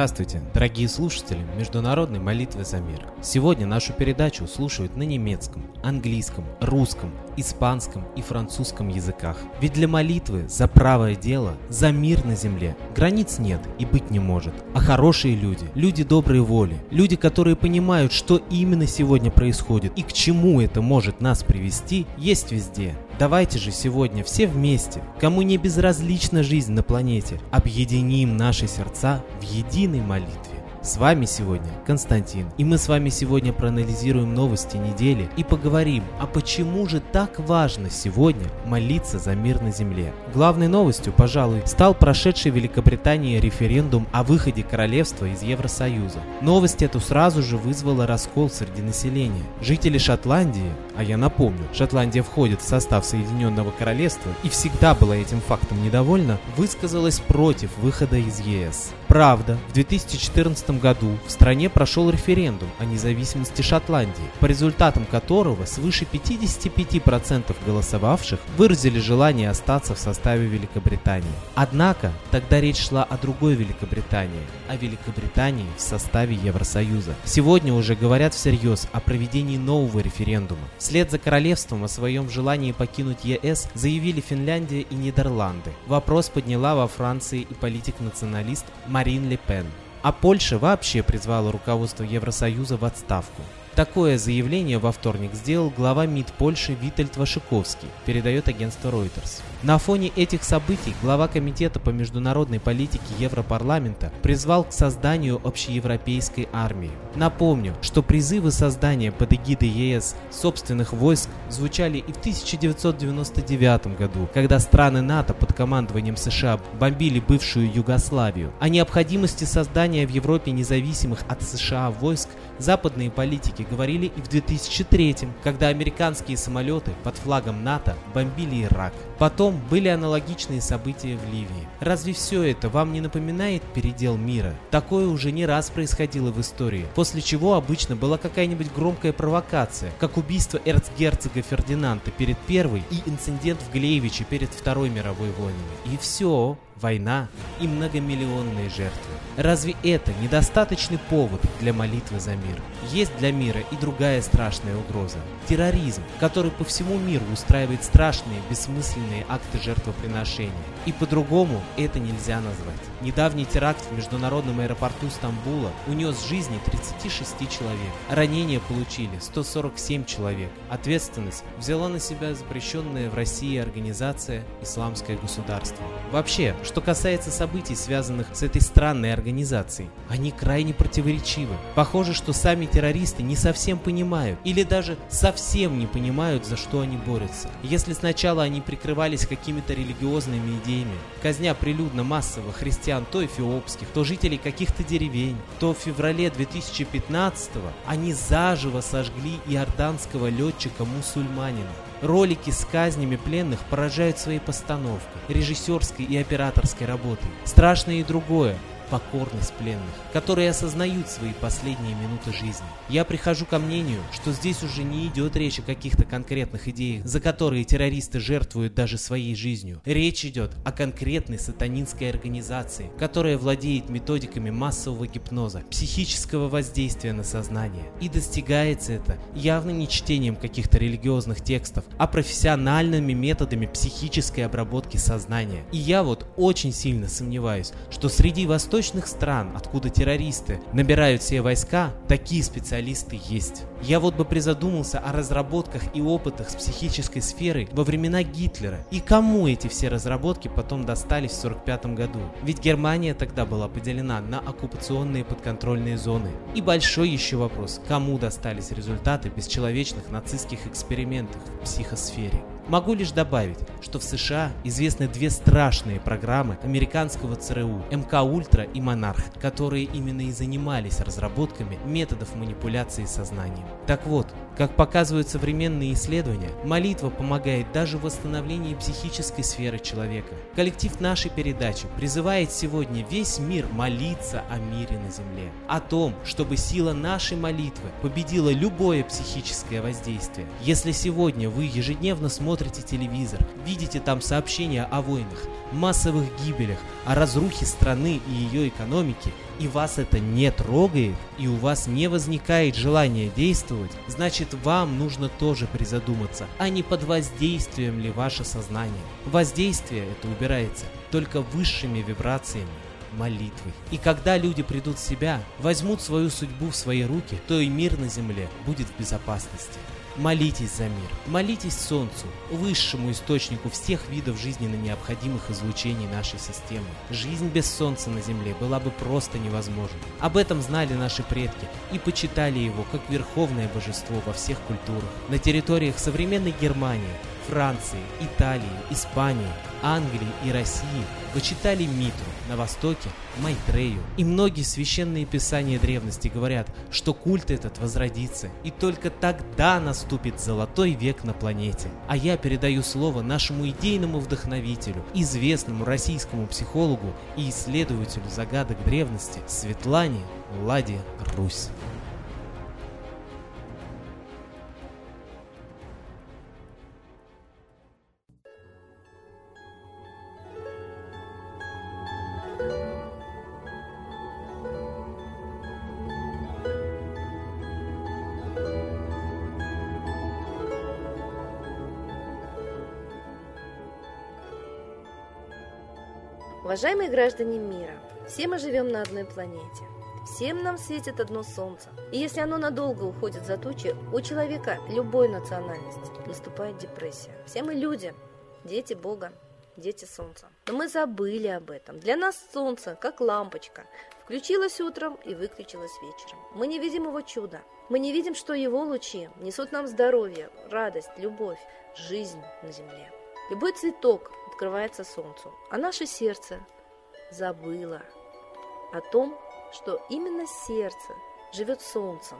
Здравствуйте, дорогие слушатели Международной молитвы за мир. Сегодня нашу передачу слушают на немецком, английском, русском, испанском и французском языках. Ведь для молитвы за правое дело, за мир на земле границ нет и быть не может. А хорошие люди, люди доброй воли, люди, которые понимают, что именно сегодня происходит и к чему это может нас привести, есть везде. Давайте же сегодня все вместе, кому не безразлична жизнь на планете, объединим наши сердца в единой молитве. С вами сегодня Константин, и мы с вами сегодня проанализируем новости недели и поговорим, а почему же так важно сегодня молиться за мир на земле. Главной новостью, пожалуй, стал прошедший в Великобритании референдум о выходе королевства из Евросоюза. Новость эту сразу же вызвала раскол среди населения. Жители Шотландии, а я напомню, Шотландия входит в состав Соединенного Королевства и всегда была этим фактом недовольна, высказалась против выхода из ЕС. Правда, в 2014 году в стране прошел референдум о независимости Шотландии, по результатам которого свыше 55% голосовавших выразили желание остаться в составе Великобритании. Однако, тогда речь шла о другой Великобритании, о Великобритании в составе Евросоюза. Сегодня уже говорят всерьез о проведении нового референдума. Вслед за королевством о своем желании покинуть ЕС заявили Финляндия и Нидерланды. Вопрос подняла во Франции и политик-националист Марин Ле Пен. А Польша вообще призвала руководство Евросоюза в отставку. Такое заявление во вторник сделал глава МИД Польши Витальд Вашиковский, передает агентство Reuters. На фоне этих событий глава Комитета по международной политике Европарламента призвал к созданию общеевропейской армии. Напомню, что призывы создания под эгидой ЕС собственных войск звучали и в 1999 году, когда страны НАТО под командованием США бомбили бывшую Югославию. О необходимости создания в Европе независимых от США войск западные политики говорили и в 2003, когда американские самолеты под флагом НАТО бомбили Ирак. Потом были аналогичные события в Ливии. Разве все это вам не напоминает передел мира? Такое уже не раз происходило в истории, после чего обычно была какая-нибудь громкая провокация, как убийство эрцгерцога Фердинанда перед Первой и инцидент в Глеевиче перед Второй мировой войной. И все, война и многомиллионные жертвы. Разве это недостаточный повод для молитвы за мир? Есть для мира и другая страшная угроза. Терроризм, который по всему миру устраивает страшные, бессмысленные акты жертвоприношения. И по-другому это нельзя назвать. Недавний теракт в международном аэропорту Стамбула унес жизни 36 человек. Ранения получили 147 человек. Ответственность взяла на себя запрещенная в России организация «Исламское государство». Вообще, что касается событий, связанных с этой странной организацией, они крайне противоречивы. Похоже, что сами террористы не совсем понимают или даже совсем не понимают, за что они борются. Если сначала они прикрывались какими-то религиозными идеями, казня прилюдно массово христиан то эфиопских, то жителей каких-то деревень, то в феврале 2015-го они заживо сожгли иорданского летчика-мусульманина. Ролики с казнями пленных поражают своей постановкой, режиссерской и операторской работой. Страшно и другое покорность пленных, которые осознают свои последние минуты жизни. Я прихожу ко мнению, что здесь уже не идет речь о каких-то конкретных идеях, за которые террористы жертвуют даже своей жизнью. Речь идет о конкретной сатанинской организации, которая владеет методиками массового гипноза, психического воздействия на сознание. И достигается это явно не чтением каких-то религиозных текстов, а профессиональными методами психической обработки сознания. И я вот очень сильно сомневаюсь, что среди восточных восточных стран, откуда террористы набирают все войска, такие специалисты есть. Я вот бы призадумался о разработках и опытах с психической сферой во времена Гитлера. И кому эти все разработки потом достались в 1945 году? Ведь Германия тогда была поделена на оккупационные подконтрольные зоны. И большой еще вопрос, кому достались результаты бесчеловечных нацистских экспериментов в психосфере? Могу лишь добавить, что в США известны две страшные программы американского ЦРУ МК Ультра и Монарх, которые именно и занимались разработками методов манипуляции сознанием. Так вот, как показывают современные исследования, молитва помогает даже в восстановлении психической сферы человека. Коллектив нашей передачи призывает сегодня весь мир молиться о мире на земле, о том, чтобы сила нашей молитвы победила любое психическое воздействие. Если сегодня вы ежедневно смотрите телевизор, видите там сообщения о войнах, массовых гибелях, о разрухе страны и ее экономики, и вас это не трогает, и у вас не возникает желания действовать, значит вам нужно тоже призадуматься, а не под воздействием ли ваше сознание. Воздействие это убирается только высшими вибрациями молитвой. И когда люди придут в себя, возьмут свою судьбу в свои руки, то и мир на земле будет в безопасности. Молитесь за мир, молитесь Солнцу, высшему источнику всех видов жизненно необходимых излучений нашей системы. Жизнь без Солнца на Земле была бы просто невозможна. Об этом знали наши предки и почитали его как верховное божество во всех культурах. На территориях современной Германии Франции, Италии, Испании, Англии и России почитали Митру, на Востоке – Майтрею. И многие священные писания древности говорят, что культ этот возродится, и только тогда наступит золотой век на планете. А я передаю слово нашему идейному вдохновителю, известному российскому психологу и исследователю загадок древности Светлане Ладе Русь. Уважаемые граждане мира, все мы живем на одной планете. Всем нам светит одно солнце. И если оно надолго уходит за тучи, у человека любой национальности наступает депрессия. Все мы люди, дети Бога, дети солнца. Но мы забыли об этом. Для нас солнце, как лампочка, включилось утром и выключилось вечером. Мы не видим его чуда. Мы не видим, что его лучи несут нам здоровье, радость, любовь, жизнь на земле. Любой цветок открывается солнцу, а наше сердце забыло о том, что именно сердце живет солнцем,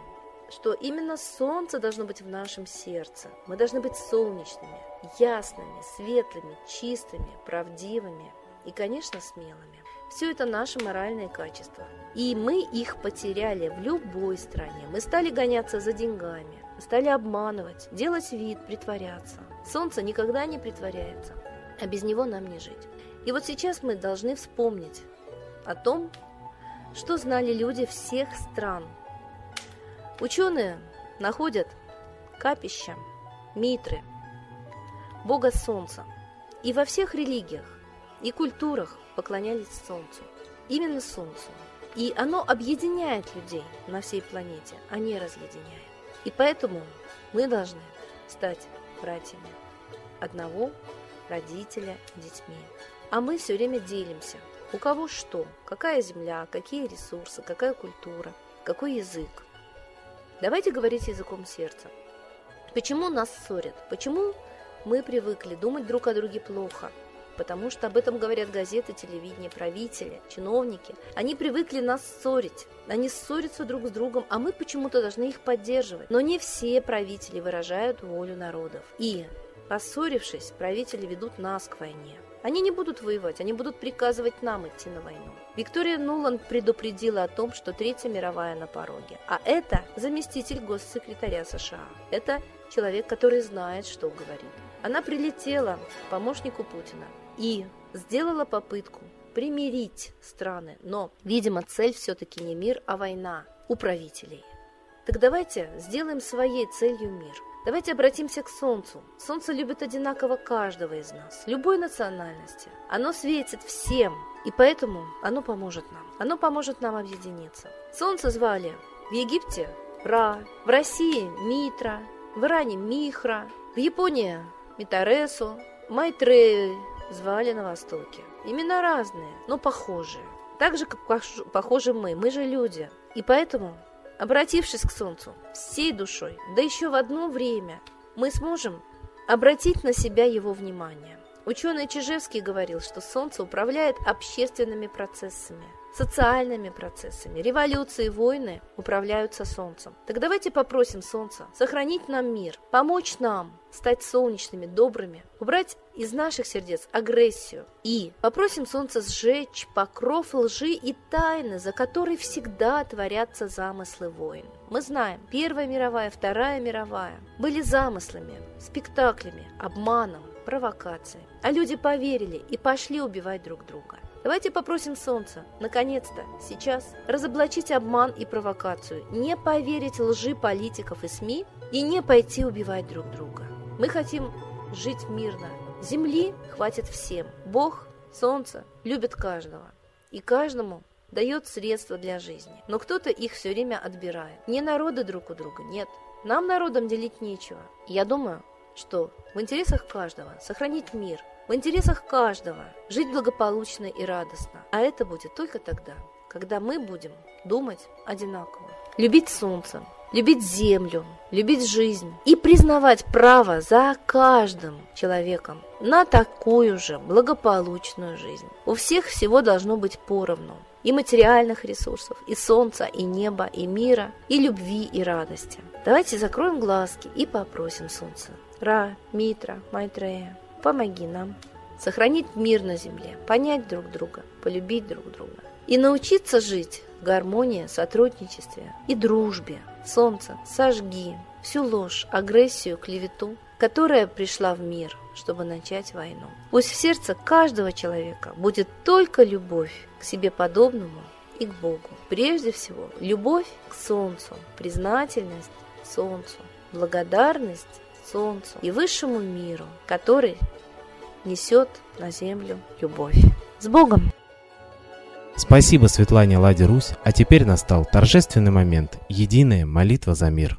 что именно солнце должно быть в нашем сердце. Мы должны быть солнечными, ясными, светлыми, чистыми, правдивыми и, конечно, смелыми. Все это наши моральные качества. И мы их потеряли в любой стране. Мы стали гоняться за деньгами, стали обманывать, делать вид, притворяться. Солнце никогда не притворяется, а без него нам не жить. И вот сейчас мы должны вспомнить о том, что знали люди всех стран. Ученые находят капища, митры, бога солнца. И во всех религиях и культурах поклонялись солнцу. Именно солнцу. И оно объединяет людей на всей планете, а не разъединяет. И поэтому мы должны стать братьями одного родителя детьми. А мы все время делимся. У кого что, какая земля, какие ресурсы, какая культура, какой язык. Давайте говорить языком сердца. Почему нас ссорят? Почему мы привыкли думать друг о друге плохо? потому что об этом говорят газеты, телевидение, правители, чиновники. Они привыкли нас ссорить. Они ссорятся друг с другом, а мы почему-то должны их поддерживать. Но не все правители выражают волю народов. И, поссорившись, правители ведут нас к войне. Они не будут воевать, они будут приказывать нам идти на войну. Виктория Нуланд предупредила о том, что Третья мировая на пороге. А это заместитель госсекретаря США. Это человек, который знает, что говорит. Она прилетела к помощнику Путина и сделала попытку примирить страны. Но, видимо, цель все-таки не мир, а война у правителей. Так давайте сделаем своей целью мир. Давайте обратимся к Солнцу. Солнце любит одинаково каждого из нас, любой национальности. Оно светит всем, и поэтому оно поможет нам. Оно поможет нам объединиться. Солнце звали в Египте Ра, в России Митра, в Иране Михра, в Японии Митаресу, Майтрею, звали на Востоке. Имена разные, но похожие. Так же, как похожи мы. Мы же люди. И поэтому, обратившись к Солнцу всей душой, да еще в одно время, мы сможем обратить на себя его внимание. Ученый Чижевский говорил, что Солнце управляет общественными процессами – социальными процессами. Революции, войны управляются Солнцем. Так давайте попросим Солнца сохранить нам мир, помочь нам стать солнечными, добрыми, убрать из наших сердец агрессию. И попросим Солнца сжечь покров лжи и тайны, за которой всегда творятся замыслы войн. Мы знаем, Первая мировая, Вторая мировая были замыслами, спектаклями, обманом, провокацией. А люди поверили и пошли убивать друг друга. Давайте попросим Солнца, наконец-то, сейчас, разоблачить обман и провокацию, не поверить лжи политиков и СМИ и не пойти убивать друг друга. Мы хотим жить мирно. Земли хватит всем. Бог, Солнце любит каждого. И каждому дает средства для жизни. Но кто-то их все время отбирает. Не народы друг у друга, нет. Нам народам делить нечего. Я думаю, что в интересах каждого сохранить мир, в интересах каждого жить благополучно и радостно. А это будет только тогда, когда мы будем думать одинаково. Любить солнце, любить землю, любить жизнь и признавать право за каждым человеком на такую же благополучную жизнь. У всех всего должно быть поровну. И материальных ресурсов, и солнца, и неба, и мира, и любви, и радости. Давайте закроем глазки и попросим солнце. Ра, Митра, Майтрея, помоги нам сохранить мир на земле, понять друг друга, полюбить друг друга и научиться жить в гармонии, сотрудничестве и дружбе. Солнце, сожги всю ложь, агрессию, клевету, которая пришла в мир, чтобы начать войну. Пусть в сердце каждого человека будет только любовь к себе подобному и к Богу. Прежде всего, любовь к Солнцу, признательность Солнцу, благодарность Солнцу и высшему миру, который несет на землю любовь. С Богом! Спасибо Светлане Ладе Русь, а теперь настал торжественный момент – единая молитва за мир.